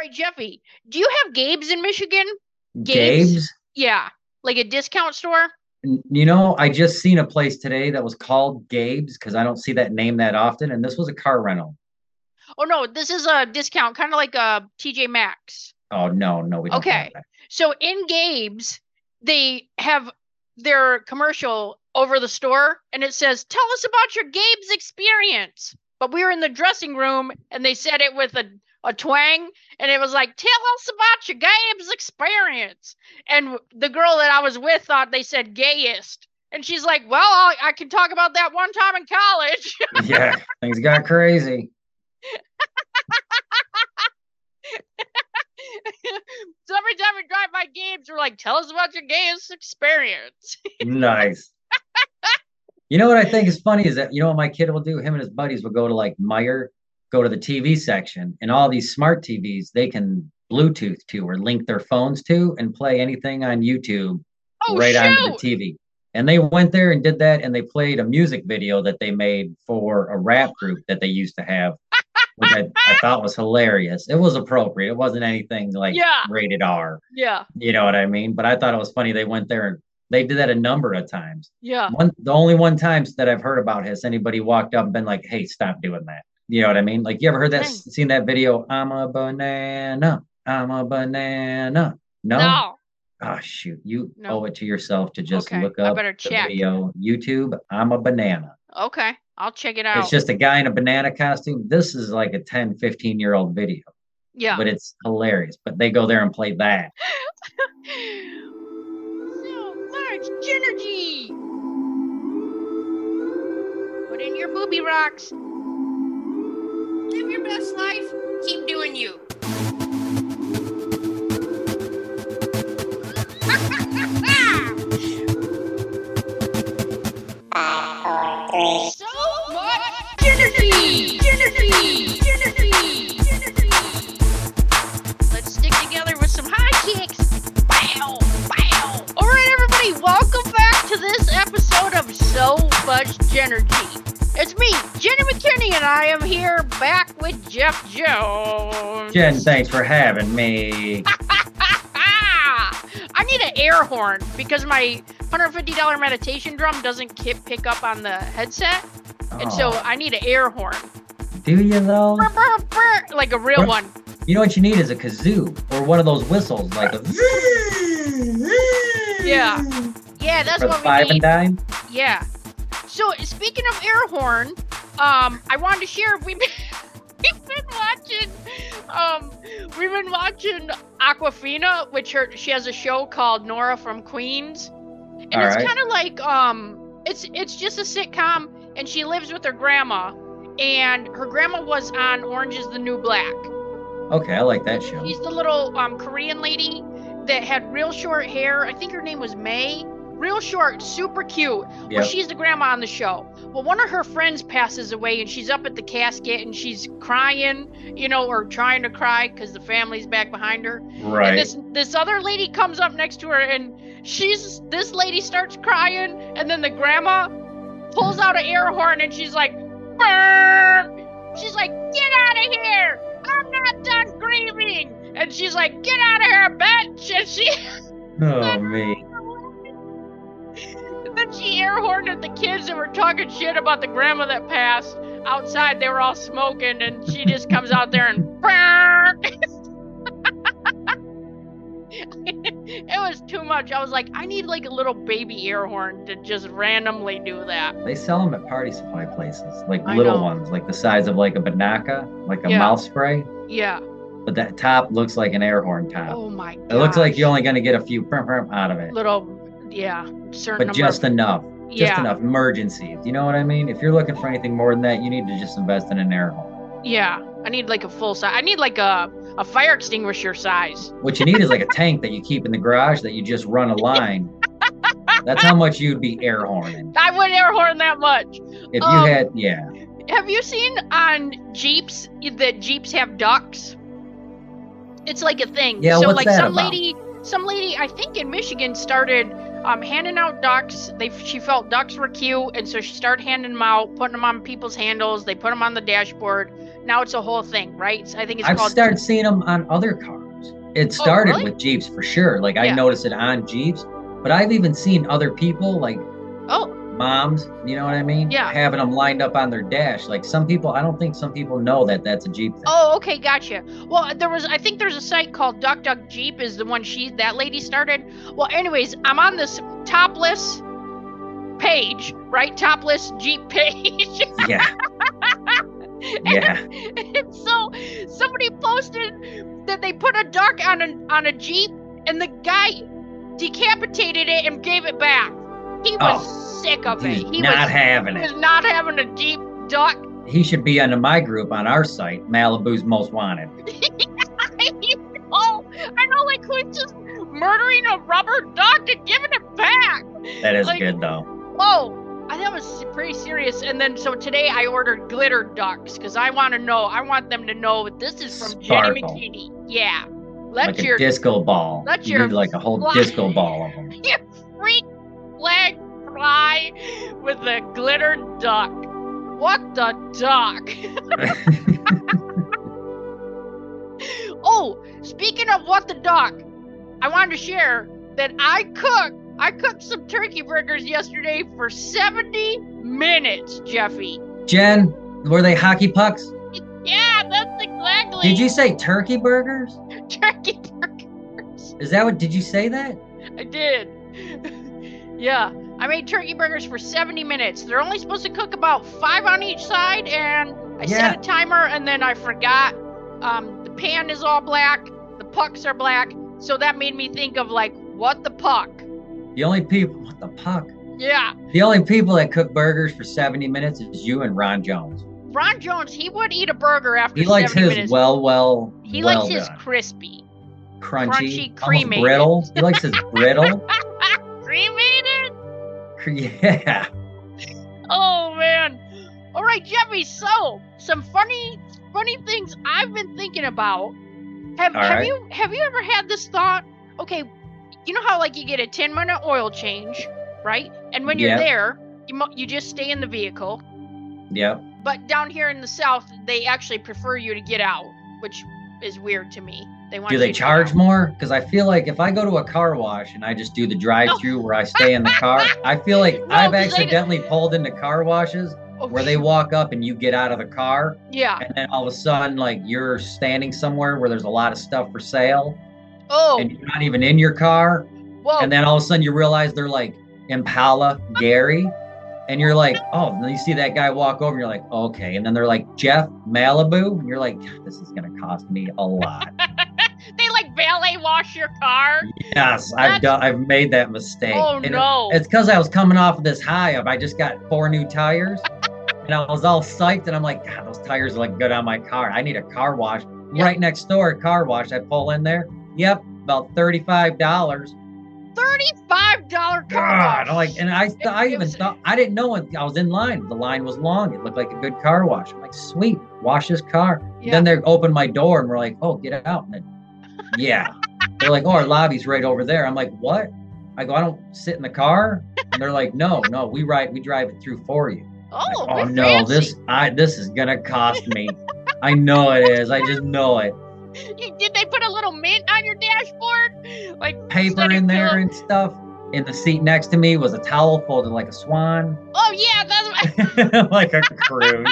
right, Jeffy. Do you have Gabe's in Michigan? Gabe's? Gabe's? Yeah, like a discount store. You know, I just seen a place today that was called Gabe's because I don't see that name that often, and this was a car rental. Oh no, this is a discount, kind of like uh, a TJ Maxx. Oh no, no, we don't Okay. So in Gabe's, they have their commercial over the store and it says, Tell us about your Gabe's experience. But we were in the dressing room and they said it with a, a twang and it was like, Tell us about your Gabe's experience. And the girl that I was with thought they said gayest. And she's like, Well, I, I can talk about that one time in college. Yeah, things got crazy. so every time we drive by Gabe's, we're like, Tell us about your gayest experience. Nice. You know what I think is funny is that you know what my kid will do? Him and his buddies will go to like Meijer, go to the TV section, and all these smart TVs they can Bluetooth to or link their phones to and play anything on YouTube Oh, right shoot. onto the TV. And they went there and did that, and they played a music video that they made for a rap group that they used to have, which I, I thought was hilarious. It was appropriate. It wasn't anything like Yeah. rated R. Yeah. You know what I mean? But I thought it was funny. They went there and they did that a number of times. Yeah. One, the only one times that I've heard about has anybody walked up and been like, "Hey, stop doing that." You know what I mean? Like, you ever heard that? Hmm. Dang. Seen that video? I'm a banana. I'm a banana. No. No. Oh shoot! You No. owe it to yourself to just Okay, look I up better the check. video. YouTube. I'm a banana. Okay. I'll check it out. It's just a guy in a banana costume. This is like a 10, 15 year old video, yeah. but it's hilarious. But they go there and play that. so much energy. Put in your booby rocks. Live your best life. Keep doing you. So much energy. Energy. Energy. Let's stick together with some high kicks. Bow. Bow. All right, everybody. Welcome back to this episode of So Much Energy. It's me, Jenny McKinney, and I am here back with Jeff Jones. Jen, thanks for having me. I need an air horn because my $150 meditation drum doesn't pick up on the headset. And so Oh, I need an air horn. do you though? Brr, brr, brr, Like a real What? one. You know what you need is a kazoo or one of those whistles, like a Yeah. Yeah, that's for what we five and need. dime. Yeah. So speaking of air horn, um, I wanted to share we've been, we've been watching um we've been watching Awkwafina, which her she has a show called Nora from Queens. And All it's right. kind of like um it's it's just a sitcom and she lives with her grandma and her grandma was on Orange is the New Black. Okay, I like that show. She's the little um, Korean lady that had real short hair. I think her name was May. Real short, super cute. Well, Yep. she's the grandma on the show. Well, one of her friends passes away and she's up at the casket and she's crying, you know, or trying to cry because the family's back behind her. And Right. this this other lady comes up next to her and she's this lady starts crying and then the grandma pulls out an air horn and she's like, Burr! She's like, get out of here! I'm not done grieving! And she's like, get out of here, bitch! And she Oh me. She air horned at the kids that were talking shit about the grandma that passed outside. They were all smoking and she just comes out there and it was too much. I was like, I need like a little baby air horn to just randomly do that. They sell them at party supply places, like I little know. ones, like the size of like a banaka, like a Yeah. mouth spray. Yeah. But that top looks like an air horn top. Oh my god. it looks like you're only going to get a few out of it, little yeah, certain but just of, enough. Just yeah. enough emergencies. You know what I mean? If you're looking for anything more than that, you need to just invest in an air horn. Yeah. I need like a full size. I need like a a fire extinguisher size. What you need is like a tank that you keep in the garage that you just run a line. That's how much you'd be air horning. I wouldn't air horn that much. If you Um, had, yeah. Have you seen on Jeeps that Jeeps have ducks? It's like a thing. Yeah, so what's like that some about? lady some lady I think in Michigan started um, handing out ducks. They she felt ducks were cute, and so she started handing them out, putting them on people's handles. They put them on the dashboard. Now it's a whole thing, right? I think it's I've called. started seeing them on other cars. It started really? with Jeeps for sure. Like I noticed it on Jeeps, but I've even seen other people like oh, moms, you know what I mean? Yeah. Having them lined up on their dash. Like some people, I don't think some people know that that's a Jeep thing. oh, okay, gotcha. Well, there was. I think there's a site called Duck Duck Jeep. Is the one she that lady started. Well, anyways, I'm on this topless page, right? Topless Jeep page. Yeah. yeah. and so somebody posted that they put a duck on a on a jeep and the guy decapitated it and gave it back. He was oh. Sick of it. He's He not was, having he it. was not having a deep duck. He should be under my group on our site, Malibu's Most Wanted. oh, I know, like who's just murdering a rubber duck and giving it back. That is Like- good though. Whoa, I that was pretty serious. And then so today I ordered glitter ducks because I want to know. I want them to know this is from Jenny Sparkle. McKinney. Yeah, let like your a disco ball. let you your need like a whole disco ball of them. your freak flag fly with the glitter duck. What the duck? oh, speaking of what the duck, I wanted to share that I cooked. I cooked some turkey burgers yesterday for 70 minutes, Jeffy. Jen, were they hockey pucks? Yeah, that's exactly. Did you say turkey burgers? turkey burgers? Is that what? Did you say that? I did. yeah, I made turkey burgers for 70 minutes. They're only supposed to cook about five on each side, and I Yeah. set a timer, and then I forgot. Um, the pan is all black, the pucks are black, so that made me think of like, what the puck? The only people, what the puck? Yeah, The only people that cook burgers for 70 minutes is you and Ron Jones. Ron Jones, he would eat a burger after He likes his minutes. well, well, he well likes his done. crispy, crunchy, crunchy, cremated. brittle. He likes his brittle. cremated. Yeah. Oh man. All right, Jeffy. So some funny, funny things I've been thinking about. Have Have right. you Have you ever had this thought? Okay, you know how like you get a ten minute oil change, right? And when you're Yeah. there, you mo- you just stay in the vehicle. Yep. But down here in the south, they actually prefer you to get out, which is weird to me. They want Do they charge more? Because I feel like if I go to a car wash and I just do the drive-through where I stay in the car, I feel like No, I've they- accidentally pulled into car washes Oh, where they walk up and you get out of the car, Yeah. and then all of a sudden, like you're standing somewhere where there's a lot of stuff for sale, Oh. and you're not even in your car, Whoa. and then all of a sudden you realize they're like Impala Gary, and you're like, oh, and then you see that guy walk over, and you're like, okay, and then they're like Jeff Malibu, and you're like, this is gonna cost me a lot. valet wash your car. yes, That's- I've done, I've made that mistake. Oh And no. It's because I was coming off of this high of I just got four new tires, and I was all psyched, and I'm like, God, those tires are like good on my car. I need a car wash Yeah. right next door. A car wash. I pull in there. Yep, about thirty-five dollars. Thirty-five dollar car God, wash. I'm like, and I, It- I even was- thought I didn't know it. I was in line. The line was long. It looked like a good car wash. I'm like, sweet, wash this car. Yeah. Then they opened my door and we're like, oh, get out. And yeah, they're like, oh, our lobby's right over there. I'm like, what? I go, I don't sit in the car. And they're like, no, no, we ride, we drive it through for you. oh, Like, oh we're no, fancy. this, I, this is gonna cost me. I know it is. I just know it. You- Did they put a little mint on your dashboard? Like Paper in there and stuff. In the seat next to me was a towel folded like a swan. Oh yeah, that's like a cruise.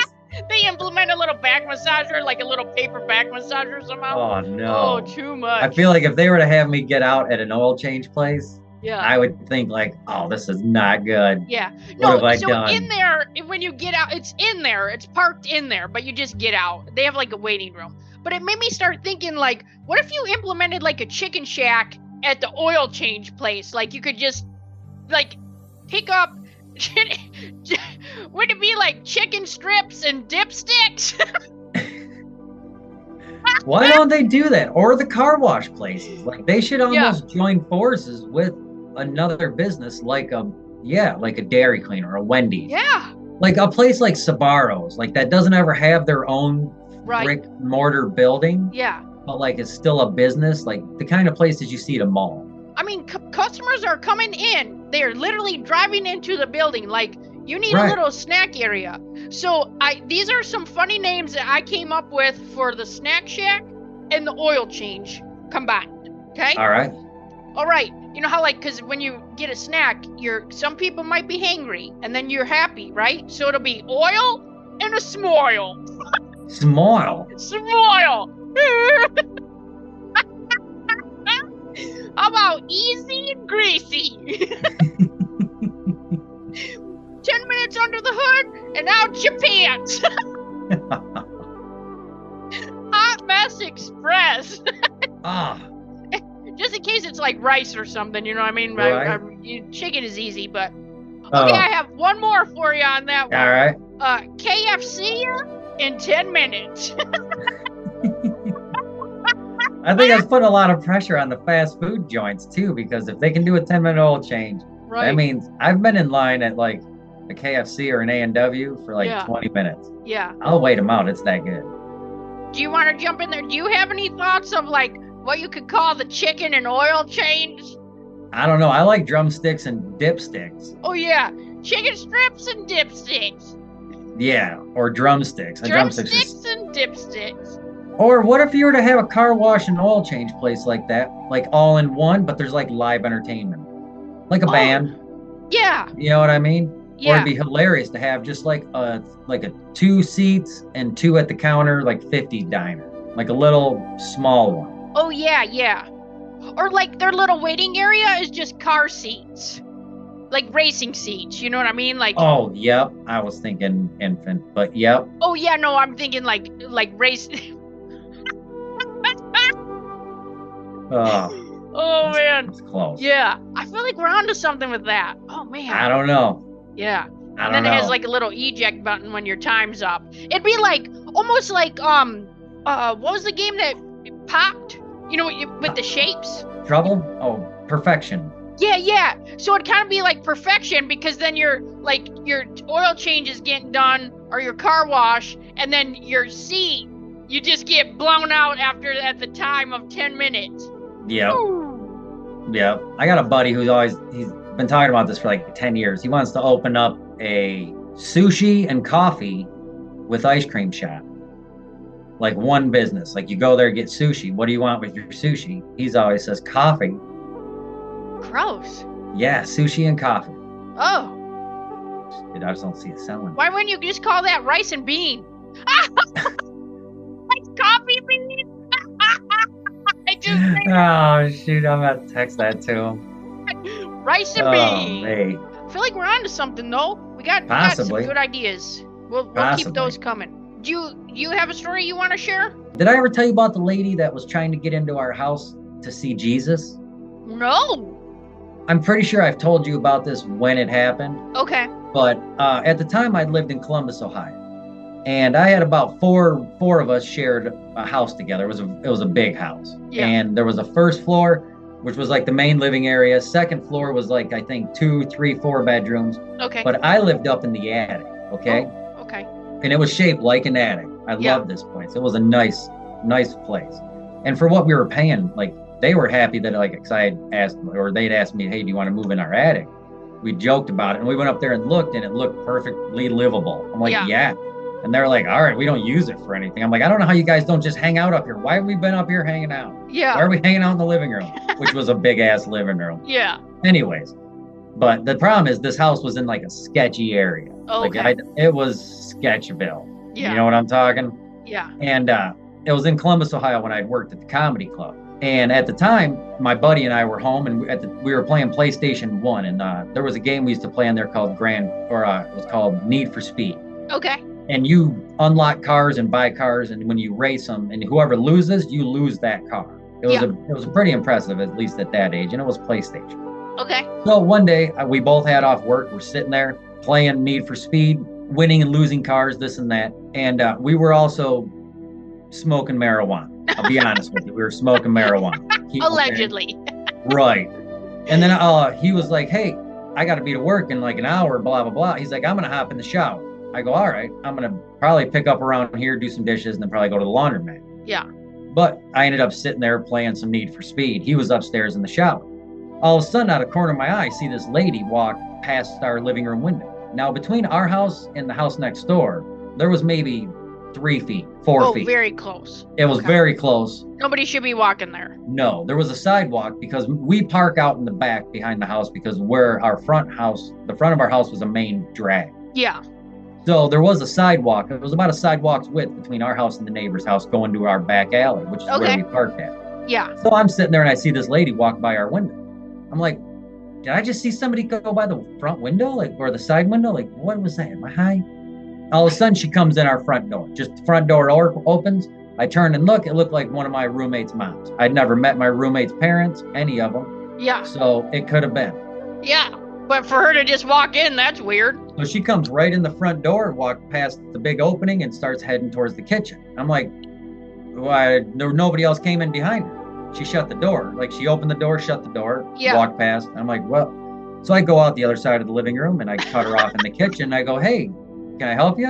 They implement a little back massager, like a little paper back massager somehow. Oh no. Oh, too much. I feel like if they were to have me get out at an oil change place, yeah. I would think like, oh, this is not good. yeah. What No, have I so done? in there, when you get out, it's in there. It's parked in there, but you just get out. They have like a waiting room. But it made me start thinking, like, what if you implemented like a chicken shack at the oil change place? Like, you could just, like, pick up. Would it be like chicken strips and dipsticks? Why don't they do that? Or the car wash places. Like they should almost join forces with another business like a yeah, like a Dairy Queen or a Wendy's. yeah. Like a place like Sabaros, like that doesn't ever have their own Right. brick mortar building, Yeah. but like it's still a business, like the kind of places you see at a mall. I mean, c- customers are coming in. They are literally driving into the building. Like, you need Right. a little snack area. So, I these are some funny names that I came up with for the snack shack and the oil change combined. Okay. All right. All right. You know how like because when you get a snack, you're some people might be hangry and then you're happy, right? So it'll be oil and a smile. Smile. Smile. how about easy and greasy? Ten minutes under the hood and out your pants. Hot mess express. Ah, Just in case it's like rice or something, you know what I mean? Right. I, I, chicken is easy, but oh, okay, I have one more for you on that one. all right. Uh, KFC in ten minutes. I think that's putting a lot of pressure on the fast food joints too, because if they can do a 10 minute oil change, right. that means I've been in line at like a KFC or an A and W for like Yeah. 20 minutes. yeah. I'll wait them out. It's that good. Do you want to jump in there? Do you have any thoughts of like what you could call the chicken and oil change? I don't know. I like drumsticks and dipsticks. Oh yeah, chicken strips and dipsticks. Yeah, or drumsticks. Drumstick's Drumsticks and dipsticks. Or what if you were to have a car wash and oil change place like that, like all in one, but there's like live entertainment, like a Oh, band. Yeah, You know what I mean? Or yeah. it'd be hilarious to have just like a like a two seats and two at the counter, like 50 diner, like a little small one. Oh yeah, yeah. Or like their little waiting area is just car seats. Like racing seats, you know what I mean? Like Oh, yep. I was thinking infant, but yep. Oh yeah, no, I'm thinking like like race Oh, Oh man. it's close. Yeah. I feel like we're onto something with that. Oh man. I don't know. yeah. I And then know. it has like a little eject button when your time's up. It'd be like almost like um uh what was the game that popped? You know with the shapes? Trouble? Oh, perfection. Yeah, yeah. So it'd kind of be like perfection because then your like your oil change is getting done or your car wash and then your seat you just get blown out after at the time of 10 minutes. Yep. Ooh. Yep. I got a buddy who's always he's been talking about this for like 10 years. He wants to open up a sushi and coffee with ice cream shop. Like one business. Like you go there get sushi. What do you want with your sushi? He's always says coffee. Gross. Yeah, sushi and coffee. Oh, Dude, I just don't see it selling. why wouldn't you just call that rice and bean? Like coffee bean? I just say Oh shoot, I'm about to text that to him. rice and Oh, bean. hey. I feel like we're onto something though. We got, we got Possibly. some good ideas. We'll, we'll keep those coming. Do you do you have a story you want to share? Did I ever tell you about the lady that was trying to get into our house to see Jesus? No. I'm pretty sure I've told you about this when it happened. Okay. but uh, at the time I lived in Columbus, Ohio, and I had about four four of us shared a house together. It was a it was a big house, Yeah. and there was a first floor, which was like the main living area. Second floor was like I think two, three, four bedrooms, Okay. but I lived up in the attic. Okay, oh, okay. and it was shaped like an attic. I Yeah. loved this place. It was a nice nice place, and for what we were paying, like they were happy that like 'cause I had asked or they'd asked me, hey, do you want to move in our attic? we joked about it and we went up there and looked and it looked perfectly livable. I'm like, Yeah. yeah. And they're like, all right, we don't use it for anything. I'm like, I don't know how you guys don't just hang out up here. Why have we been up here hanging out? Yeah. Why are we hanging out in the living room? Which was a big ass living room. Yeah. Anyways, but the problem is this house was in like a sketchy area. Like Okay. I, it was Sketchville. Yeah. You know what I'm talking? yeah. And uh, it was in Columbus, Ohio, when I'd worked at the comedy club. And at the time, my buddy and I were home, and we, at the, we were playing PlayStation One. And uh, there was a game we used to play on there called Grand, or uh, it was called Need for Speed. Okay. And you unlock cars and buy cars, and when you race them, and whoever loses, you lose that car. It was Yeah. a, it was pretty impressive, at least at that age, and it was PlayStation. Okay. So one day uh, we both had off work. We're sitting there playing Need for Speed, winning and losing cars, this and that. And uh, we were also smoking marijuana. I'll be honest with you, we were smoking marijuana. He- Allegedly. Right. And then uh, he was like, "Hey, I got to be to work in like an hour." Blah blah blah. He's like, "I'm gonna hop in the shower." I go, "All right, I'm gonna probably pick up around here, do some dishes, and then probably go to the laundromat." Yeah. But I ended up sitting there playing some Need for Speed. He was upstairs in the shower. All of a sudden, out of the corner of my eye, I see this lady walk past our living room window. Now, between our house and the house next door, there was maybe three feet, four oh, feet. very close. it was okay. very close. Nobody should be walking there. No, there was a sidewalk because we park out in the back behind the house because where our front house, the front of our house was a main drag. Yeah. So there was a sidewalk. It was about a sidewalk's width between our house and the neighbor's house going to our back alley, which is Okay. where we parked at. Yeah. So I'm sitting there and I see this lady walk by our window. I'm like, did I just see somebody go by the front window, like or the side window? Like, what was that? Am I high? All of a sudden, she comes in our front door. Just the front door or- opens. I turn and look. It looked like one of my roommate's moms. I'd never met my roommate's parents, any of them. Yeah. So it could have been. Yeah. But for her to just walk in, that's weird. So she comes right in the front door, walk past the big opening, and starts heading towards the kitchen. I'm like, why? There nobody else came in behind her. She shut the door. Like she opened the door, shut the door, Yeah. walked past. I'm like, well. So I go out the other side of the living room and I cut her off in the kitchen. I go, hey, can I help you?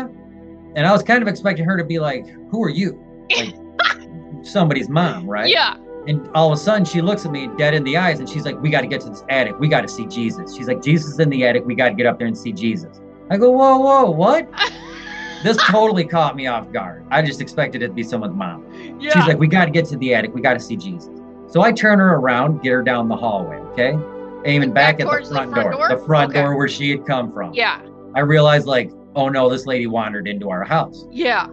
And I was kind of expecting her to be like, who are you? Like somebody's mom, right? Yeah. And all of a sudden, she looks at me dead in the eyes and she's like, We got to get to this attic. We got to see Jesus. She's like, Jesus is in the attic. We got to get up there and see Jesus. I go, Whoa, whoa, what? This totally caught me off guard. I just expected it to be someone's mom. yeah. She's like, We got to get to the attic. We got to see Jesus. So I turn her around, get her down the hallway, okay? Aiming Back back, at the towards the front, front door, door? the front Okay. door where she had come from. yeah. I realized, like, oh no, this lady wandered into our house. Yeah.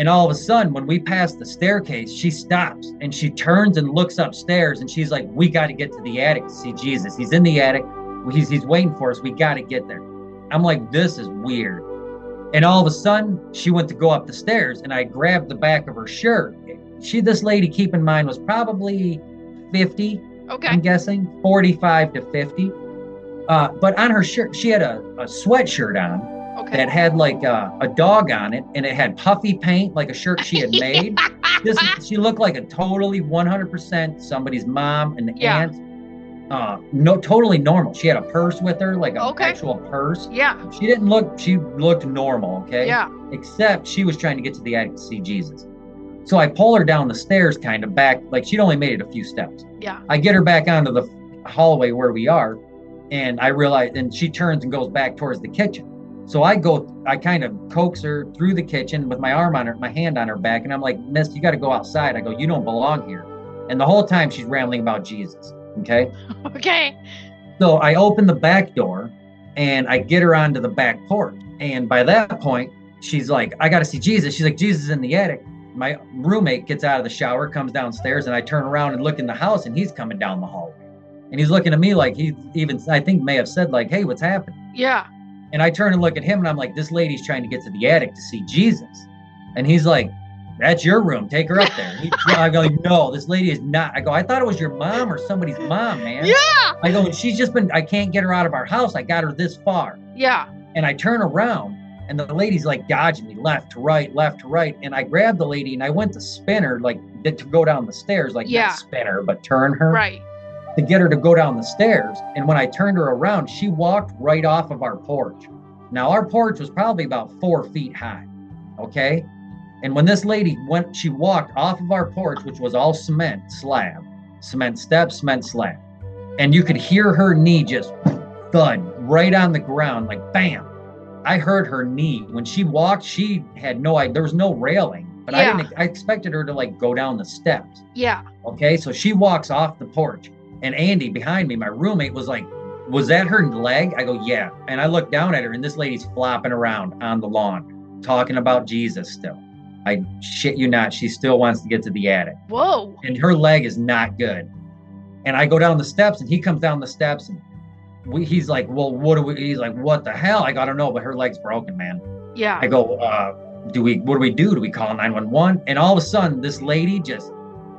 And all of a sudden, when we pass the staircase, she stops and she turns and looks upstairs and she's like, We got to get to the attic to see Jesus. He's in the attic. He's, he's waiting for us. We got to get there. I'm like, This is weird. And all of a sudden, she went to go up the stairs and I grabbed the back of her shirt. She, this lady, keep in mind, was probably 50, Okay. I'm guessing, 45 to 50. Uh, but on her shirt, she had a, a sweatshirt on Okay. that had like a, a dog on it and it had puffy paint like a shirt she had made this she looked like a totally 100% somebody's mom and Yeah. aunt uh no totally normal she had a purse with her like an Okay. actual purse yeah. she didn't look she looked normal okay Yeah. except she was trying to get to the attic to see jesus so i pull her down the stairs kind of back like she'd only made it a few steps Yeah. I get her back onto the hallway where we are, and I realize, and she turns and goes back towards the kitchen. So I go, I kind of coax her through the kitchen with my arm on her, my hand on her back, and I'm like, Miss, you got to go outside. I go, you don't belong here. And the whole time she's rambling about Jesus. Okay. Okay. So I open the back door and I get her onto the back porch. And by that point, she's like, I got to see Jesus. She's like, Jesus is in the attic. My roommate gets out of the shower, comes downstairs, and I turn around and look in the house, and he's coming down the hallway. And he's looking at me like he even, I think, may have said, like, hey, what's happening? Yeah. And I turn and look at him, and I'm like, this lady's trying to get to the attic to see Jesus. And he's like, that's your room. Take her up there. He, I go, no, this lady is not. I go, I thought it was your mom or somebody's mom, man. Yeah. I go, she's just been, I can't get her out of our house. I got her this far. Yeah. And I turn around and the lady's like dodging me left to right, left to right. And I grabbed the lady and I went to spin her, like to go down the stairs, like Yeah. spin her, but turn her Right. To get her to go down the stairs. And when I turned her around, she walked right off of our porch. Now, our porch was probably about four feet high. Okay. And when this lady went, she walked off of our porch, which was all cement slab, cement steps, cement slab. And you could hear her knee just thud right on the ground, like bam. I heard her knee. When she walked, she had no idea. There was no railing, but I didn't, I expected her to like go down the steps. Yeah. Okay, so she walks off the porch, and Andy behind me, my roommate, was like, "Was that her leg?" I go, "Yeah." And I look down at her, and this lady's flopping around on the lawn, talking about Jesus. Still, I shit you not, she still wants to get to the attic, Whoa. and her leg is not good. And I go down the steps, and he comes down the steps, and we, he's like, "Well, what do we?" He's like, "What the hell?" I go, "I don't know, but her leg's broken, man." Yeah. I go, uh, do we, what do we do? Do we call 911? And all of a sudden, this lady just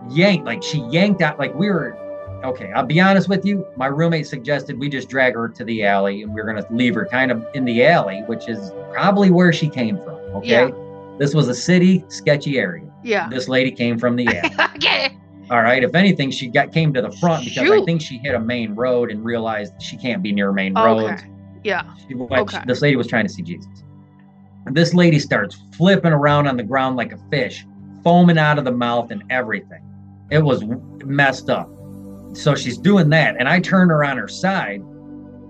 yanked, like she yanked out, like we were, okay, I'll be honest with you. My roommate suggested we just drag her to the alley and we are going to leave her kind of in the alley, which is probably where she came from. Okay. Yeah. This was a city, sketchy area. Yeah. This lady came from the alley. okay. All right. If anything, she got came to the front because I think she hit a main road and realized she can't be near main Okay. roads. Yeah. She went, Okay. This lady was trying to see Jesus. This lady starts flipping around on the ground like a fish, foaming out of the mouth and everything. It was messed up. So she's doing that, and I turn her on her side,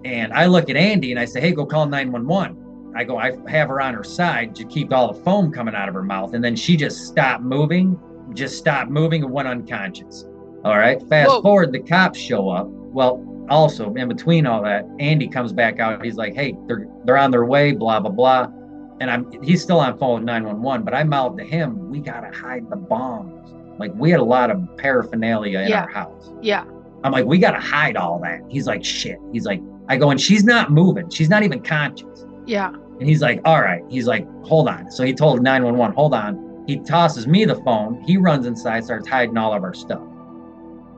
and I look at Andy and I say, "Hey, go call 911." I go, I have her on her side to keep all the foam coming out of her mouth, and then she just stopped moving, just stopped moving and went unconscious. All right. Fast Whoa. forward, the cops show up. Well, also in between all that, Andy comes back out. He's like, "Hey, they're they're on their way." Blah blah blah. And I'm he's still on phone with 911, but I mouthed to him, "We gotta hide the bombs." Like we had a lot of paraphernalia in Yeah. our house. Yeah. I'm like, "We gotta hide all that." He's like, "Shit." He's like, I go, and she's not moving. She's not even conscious. Yeah. And he's like, all right. He's like, hold on. So he told 911, hold on. He tosses me the phone. He runs inside, starts hiding all of our stuff.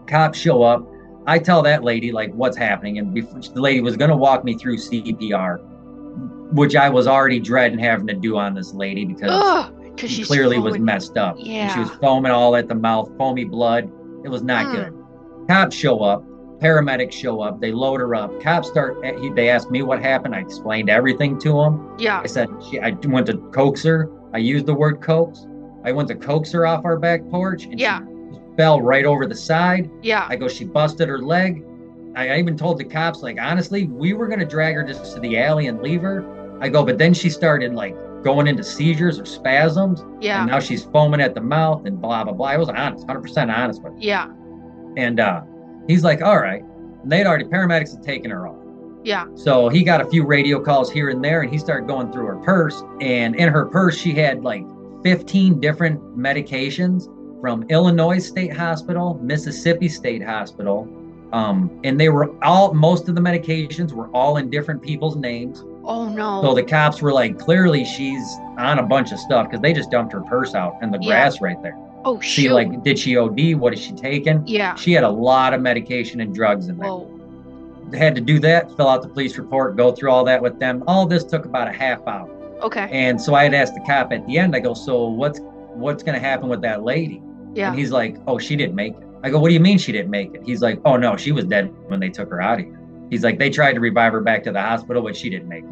Cops show up. I tell that lady, like, what's happening. And before, the lady was going to walk me through CPR, which I was already dreading having to do on this lady because Ugh. Because she clearly was messed up. Yeah. She was foaming all at the mouth, foamy blood. It was not Mm. good. Cops show up. Paramedics show up. They load her up. Cops start. eh, They asked me what happened. I explained everything to them. Yeah. I said she, I went to coax her. I used the word coax. I went to coax her off our back porch, and Yeah. she fell right over the side. Yeah. I go, she busted her leg. I, I even told the cops, like, honestly, we were gonna drag her just to the alley and leave her. I go, but then she started like going into seizures or spasms, Yeah. and now she's foaming at the mouth and blah blah blah. I was honest, hundred percent honest with her. Yeah. And uh, he's like, all right. And they'd already paramedics had taken her off. Yeah. So he got a few radio calls here and there, and he started going through her purse. And in her purse, she had like 15 different medications from Illinois State Hospital, Mississippi State Hospital. Um, and they were all, most of the medications were all in different people's names. Oh no. So the cops were like, clearly she's on a bunch of stuff because they just dumped her purse out in the Yeah. grass right there. oh See, shoot. like, did she OD? What is she taking? yeah. She had a lot of medication and drugs in there Whoa. had to do that, fill out the police report, go through all that with them. All this took about a half hour. Okay. And so I had asked the cop at the end, I go, so what's what's gonna happen with that lady? Yeah. And he's like, Oh, she didn't make it. I go, What do you mean she didn't make it? He's like, Oh no, she was dead when they took her out of here. He's like, they tried to revive her back to the hospital, but she didn't make it.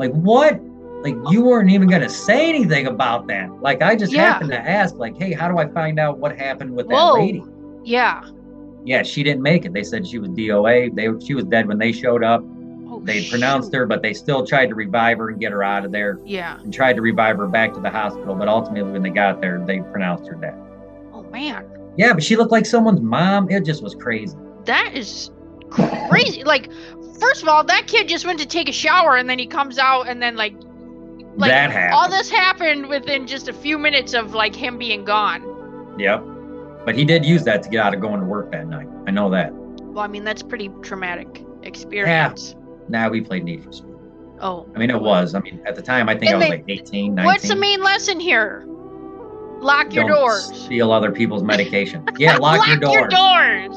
Like what? Like you weren't even gonna say anything about that. Like I just Yeah. happened to ask, like, hey, how do I find out what happened with that lady? Yeah. Yeah, she didn't make it. They said she was DOA. They she was dead when they showed up. Oh, They pronounced her, but they still tried to revive her and get her out of there Yeah. and tried to revive her back to the hospital. But ultimately, when they got there, they pronounced her dead. Oh man. Yeah, but she looked like someone's mom. It just was crazy. That is crazy. like, first of all, that kid just went to take a shower and then he comes out and then like like that happened. all this happened within just a few minutes of like him being gone. Yep. But he did use that to get out of going to work that night. I know that. Well, I mean that's pretty traumatic experience. Yeah. Now we played Need for Speed. Oh. I mean, it was. I mean, at the time, I think And I was they- like 18, 19. What's the main lesson here? Lock your Don't doors. steal other people's medication. Yeah, lock, your doors. your doors.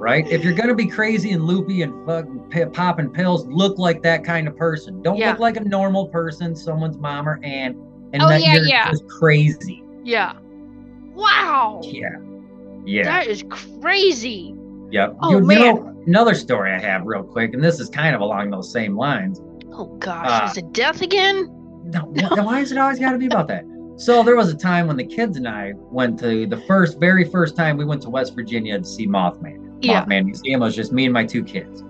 Right? If you're gonna be crazy and loopy and fucking popping pills, look like that kind of person. Don't Yeah. look like a normal person, someone's mom or aunt, and Oh, that yeah, you're yeah. just crazy. Yeah. Wow. Yeah, yeah, That is crazy. yep. Oh, you, you man. know, another story I have real quick, and this is kind of along those same lines. Oh gosh, Uh, is it death again? No, wh- why is it always got to be about that? So there was a time when the kids and I went to the first, very first time we went to West Virginia to see Mothman. Yeah. Mothman Museum. It was just me and my two kids.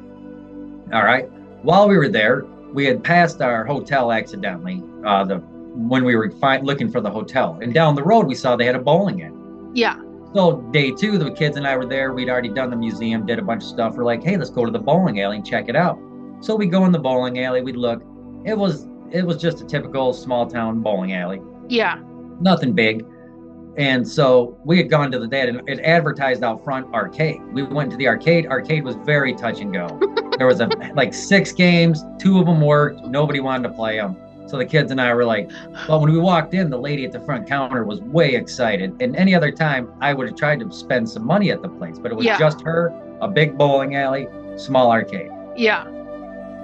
All right. While we were there, we had passed our hotel accidentally. Uh, the when we were fi- looking for the hotel, and down the road we saw they had a bowling alley. Yeah. So day two, the kids and I were there. We'd already done the museum, did a bunch of stuff. We're like, hey, let's go to the bowling alley and check it out. So we go in the bowling alley. We look. It was it was just a typical small town bowling alley Yeah. nothing big. And so we had gone to the dad and it advertised out front arcade. We went to the arcade. Arcade was very touch and go. there was a like six games, two of them worked. Nobody wanted to play them. So the kids and I were like, but when we walked in, the lady at the front counter was way excited. And any other time, I would have tried to spend some money at the place, but it was Yeah. just her, a big bowling alley, small arcade. Yeah.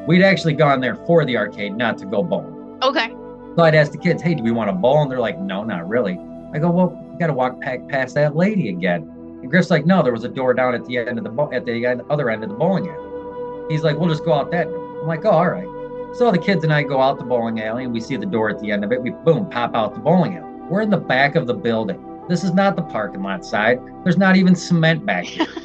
We'd actually gone there for the arcade, not to go bowling. Okay. So I'd ask the kids, hey, do we want to bowl? And they're like, no, not really. I go, well, you got to walk back past that lady again. And Griff's like, no, there was a door down at the end of the bo- at the end- other end of the bowling alley. He's like, we'll just go out that door. I'm like, oh, all right. So the kids and I go out the bowling alley and we see the door at the end of it. We boom, pop out the bowling alley. We're in the back of the building. This is not the parking lot side. There's not even cement back here.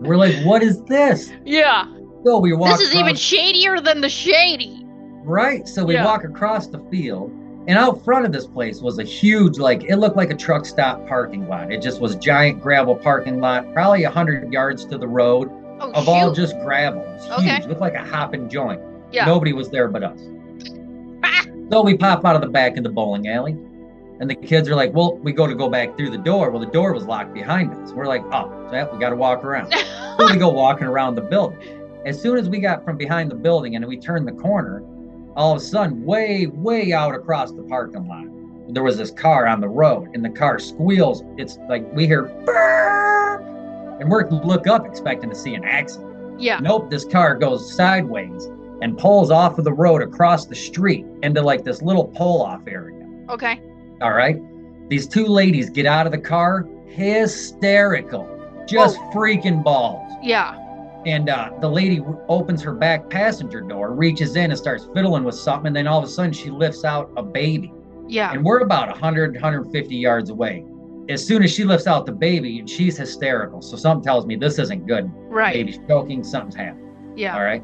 We're like, what is this? Yeah. So we walk. This is even shadier than the shady. right. So we Yeah. walk across the field, and out front of this place was a huge, like it looked like a truck stop parking lot. It just was giant gravel parking lot, probably a hundred yards to the road, Oh, of all just gravel. It Okay. huge. Looked like a hopping joint. Yeah. Nobody was there but us. Ah. So we pop out of the back of the bowling alley, and the kids are like, "Well, we go to go back through the door. Well, the door was locked behind us. We're like, oh, yeah, we got to walk around. so we go walking around the building. As soon as we got from behind the building and we turned the corner, all of a sudden, way, way out across the parking lot, there was this car on the road, and the car squeals. It's like we hear, and we're look up expecting to see an accident. yeah. Nope, this car goes sideways and pulls off of the road across the street into like this little pull off area. Okay. All right. These two ladies get out of the car, hysterical, just freaking balls. Yeah. And uh, the lady opens her back passenger door, reaches in and starts fiddling with something. And then all of a sudden she lifts out a baby. Yeah. And we're about 100, 150 yards away. As soon as she lifts out the baby, and she's hysterical. So something tells me this isn't good. Right. Baby's choking, something's happening. Yeah. All right.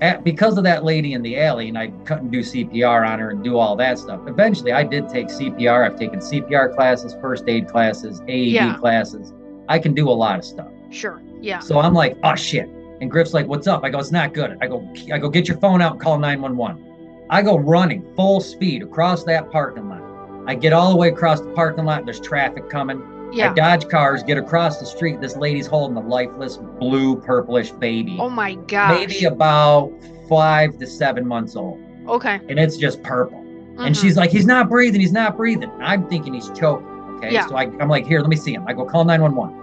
At, because of that lady in the alley, and I couldn't do CPR on her and do all that stuff. Eventually, I did take CPR. I've taken CPR classes, first aid classes, AED Yeah. classes. I can do a lot of stuff. Sure. Yeah. So I'm like, oh shit. And Griff's like, what's up? I go, it's not good. I go, I go, get your phone out and call 911. I go running full speed across that parking lot. I get all the way across the parking lot. There's traffic coming. Yeah. I dodge cars, get across the street. This lady's holding a lifeless blue, purplish baby Oh my god. maybe about five to seven months old, Okay. and it's just purple. And Mhm. she's like, "He's not breathing. He's not breathing." I'm thinking he's choking. Okay, Yeah. so I, I'm like, "Here, let me see him." I go call 911,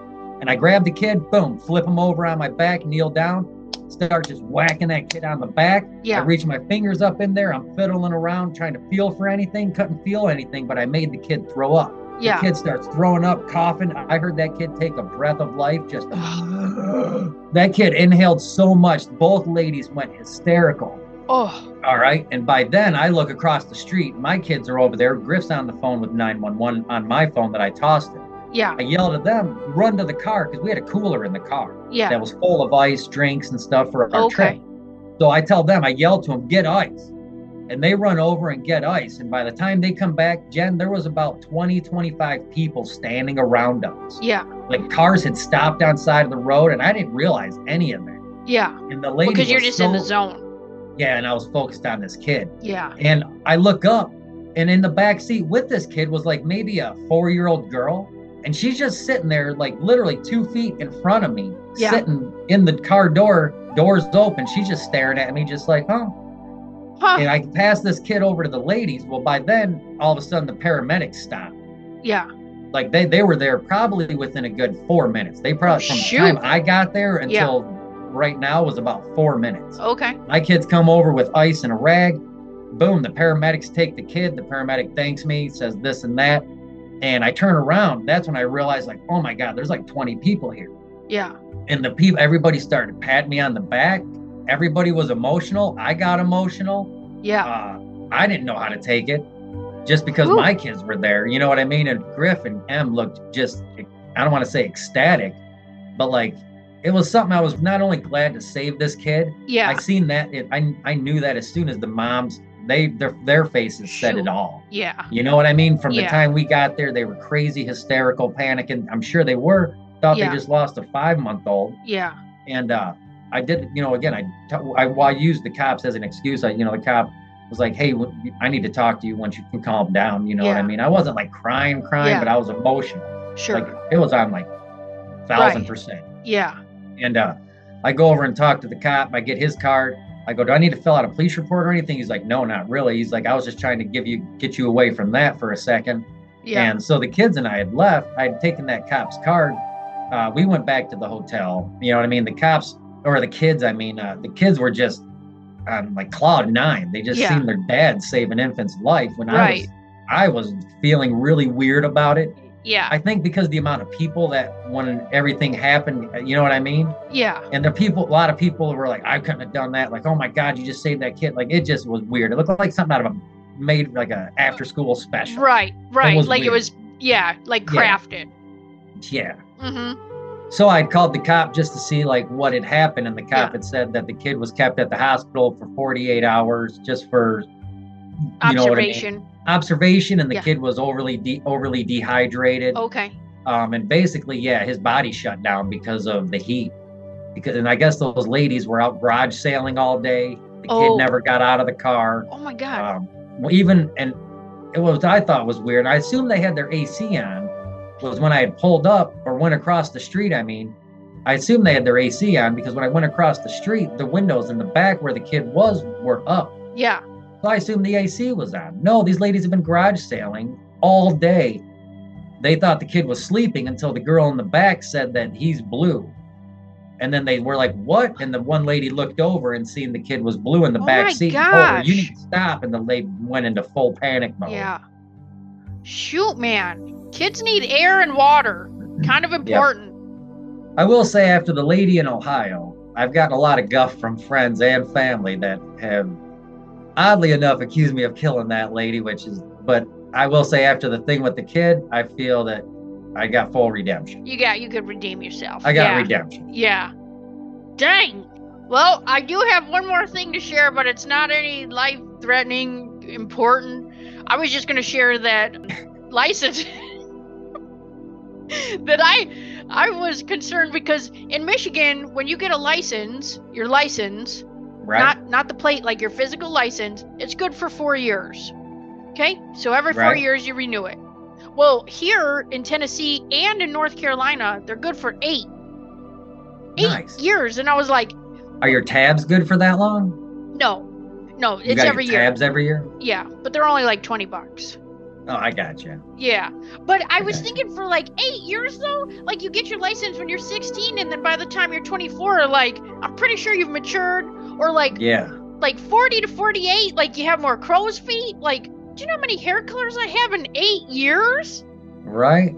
and I grab the kid. Boom, flip him over on my back, kneel down, start just whacking that kid on the back. Yeah. I reach my fingers up in there. I'm fiddling around, trying to feel for anything. Couldn't feel anything, but I made the kid throw up. Yeah. The kid starts throwing up, coughing. I heard that kid take a breath of life. Just that kid inhaled so much, both ladies went hysterical. Oh. All right. And by then, I look across the street. My kids are over there. Griff's on the phone with 911 on my phone that I tossed him. Yeah. I yelled at them, run to the car because we had a cooler in the car Yeah. that was full of ice, drinks, and stuff for our Okay. trip. So I tell them, I yell to them, get ice. And they run over and get ice. And by the time they come back, Jen, there was about 20, 25 people standing around us. Yeah. Like cars had stopped on side of the road, and I didn't realize any of that. Yeah. And the lady Because you're just in the zone. Yeah, and I was focused on this kid. Yeah. And I look up, and in the back seat with this kid was like maybe a four-year-old girl, and she's just sitting there, like literally two feet in front of me, Yeah. sitting in the car door, doors open. She's just staring at me, just like, oh. Huh. And I pass this kid over to the ladies. Well, by then, all of a sudden, the paramedics stopped. Yeah. Like they they were there probably within a good four minutes. They probably from shoot. the time I got there Yeah. until right now was about four minutes. Okay. My kids come over with ice and a rag. Boom, the paramedics take the kid. The paramedic thanks me, says this and that. And I turn around. That's when I realized, like, oh my God, there's like 20 people here. Yeah. And the people, everybody started patting me on the back. Everybody was emotional. I got emotional. Yeah. Uh, I didn't know how to take it just because Ooh. my kids were there. You know what I mean? And Griff and M looked just, I don't want to say ecstatic, but like, it was something I was not only glad to save this kid, Yeah. I seen that. It, I I knew that as soon as the moms they their their faces said it all. Yeah. You know what I mean? From the time we got there, they were crazy, hysterical, panicking. I'm sure they were. Thought Yeah. they just lost a five month old. Yeah. And uh, I did. You know, again, I I, I used the cops as an excuse. I you know the cop was like, "Hey, I need to talk to you once you can calm down." You know what I mean? I wasn't like crying, crying, Yeah. but I was emotional. Sure. Like it was on like thousand Right. percent. yeah. And uh, I go over and talk to the cop. I get his card. I go, do I need to fill out a police report or anything? He's like, no, not really. He's like, I was just trying to give you, get you away from that for a second. Yeah. And so the kids and I had left. I had taken that cop's card. Uh, we went back to the hotel. You know what I mean? The cops, or the kids, I mean, uh, the kids were just on like cloud nine. They just Yeah. seen their dad save an infant's life when I was, I was feeling really weird about it. Yeah. I think because the amount of people that when everything happened, you know what I mean? yeah. And the people, a lot of people were like, I couldn't have done that. Like, oh my God, you just saved that kid. Like, it just was weird. It looked like something out of a made like a after school special. Right. Right. was like it was. Yeah. Like Yeah. crafted. Yeah. Mm-hmm. So I called the cop just to see like what had happened, and the cop Yeah. had said that the kid was kept at the hospital for 48 hours just for what I mean? Observation. observation, and the Yeah. Kid was overly de- overly dehydrated. Okay. Um, and basically, yeah, his body shut down because of the heat. Because and I guess those ladies were out garage sailing all day. The Oh. kid never got out of the car. Oh my God. Um, well, even and it was I thought was weird. I assumed they had their AC on. Was when I had pulled up or went across the street. I mean, I assumed they had their AC on because when I went across the street, the windows in the back where the kid was were up. yeah. I assumed the AC was on. No, these ladies have been garage sailing all day. They thought the kid was sleeping until the girl in the back said that he's blue. And then they were like, "What?" And the one lady looked over and seen the kid was blue in the Oh back seat. her, you gosh. need to stop. And the lady went into full panic mode. Yeah. Shoot, man. Kids need air and water. Kind of important. I will say, after the lady in Ohio, I've gotten a lot of guff from friends and family that have, oddly enough, accused me of killing that lady, which is, but I will say, after the thing with the kid, I feel that I got full redemption. You got you could redeem yourself. I got yeah. redemption. Yeah. Dang. Well, I do have one more thing to share, but it's not any life threatening, important. I was just going to share that license that I I was concerned because in Michigan, when you get a license, your license, Right? not not the plate, like your physical license, it's good for four years. Okay, so every four Right. years you renew it. Well, here in Tennessee and in North Carolina, they're good for eight eight nice. years, and I was like, Are your tabs good for that long? no, no, You it's every your year. tabs every year? Yeah, but they're only like twenty bucks. Oh, I got you. Yeah, but I was Okay. thinking for like eight years though, like you get your license when you're 16, and then by the time you're 24, like I'm pretty sure you've matured, or like Yeah. like 40 to 48, like you have more crow's feet. Like, do you know how many hair colors I have in eight years? Right?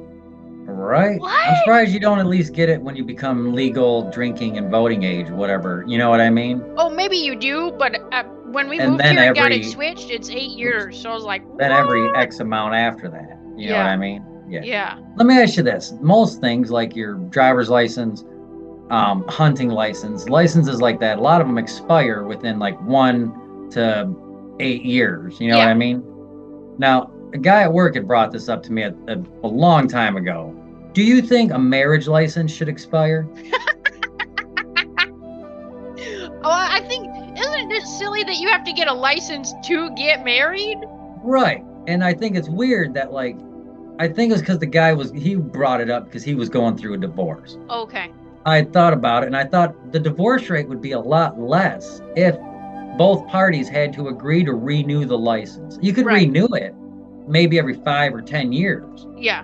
Right? I'm surprised you don't at least get it when you become legal drinking and voting age, whatever. You know what I mean? Oh, maybe you do, but uh, when we And moved here and got it switched, it's eight years. So I was like, Then every? X amount after that. You know what I mean? Yeah. Yeah. Let me ask you this. Most things like your driver's license, um, hunting license, licenses like that, a lot of them expire within like one to eight years. You know what I mean? Now, a guy at work had brought this up to me a, a, a long time ago. Do you think a marriage license should expire? Oh, I I think isn't it silly that you have to get a license to get married? Right. And I think it's weird that like I think it's because the guy was he brought it up because he was going through a divorce. Okay. I had thought about it and I thought the divorce rate would be a lot less if both parties had to agree to renew the license. You could Right. renew it maybe every five or ten years. Yeah.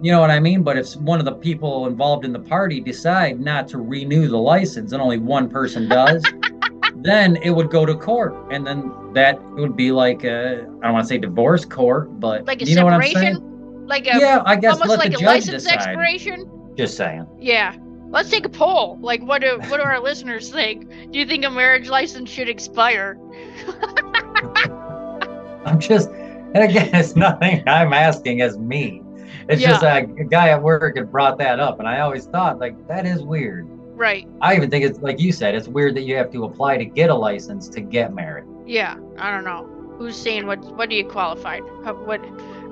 You know what I mean? But if one of the people involved in the party decide not to renew the license and only one person does, then it would go to court. And then that would be like a, I don't want to say divorce court, but Like a you know what I'm separation? saying? Like a Yeah, I guess almost let like the a judge license decide. expiration? Just saying. Yeah. Let's take a poll. Like what do what do our listeners think? Do you think a marriage license should expire? I'm just, and again, it's nothing I'm asking as me. It's just a, a guy at work had brought that up, and I always thought like that is weird. Right. I even think it's like you said, it's weird that you have to apply to get a license to get married. Yeah. I don't know. Who's saying what what do you qualified? What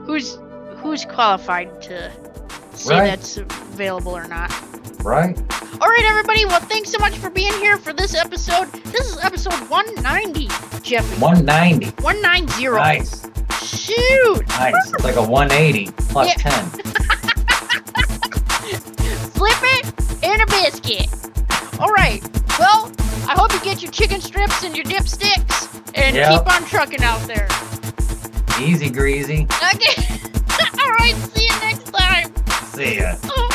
who's who's qualified to say Right. that's available or not? Right? All right, everybody. Well, thanks so much for being here for this episode. This is episode 190, Jeffy. 190. 190. Nice. Shoot. Nice. It's like a 180 plus Yeah. 10. Flip it in a biscuit. All right. Well, I hope you get your chicken strips and your dipsticks and Yep. keep on trucking out there. Easy greasy. Okay. All right. See you next time. See ya. Oh.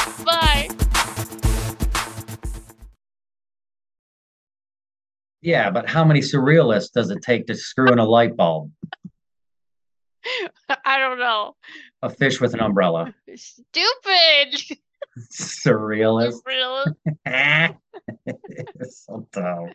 Yeah, but how many surrealists does it take to screw in a light bulb? I don't know. A fish with an umbrella. Stupid. Surrealist. Really? so dumb.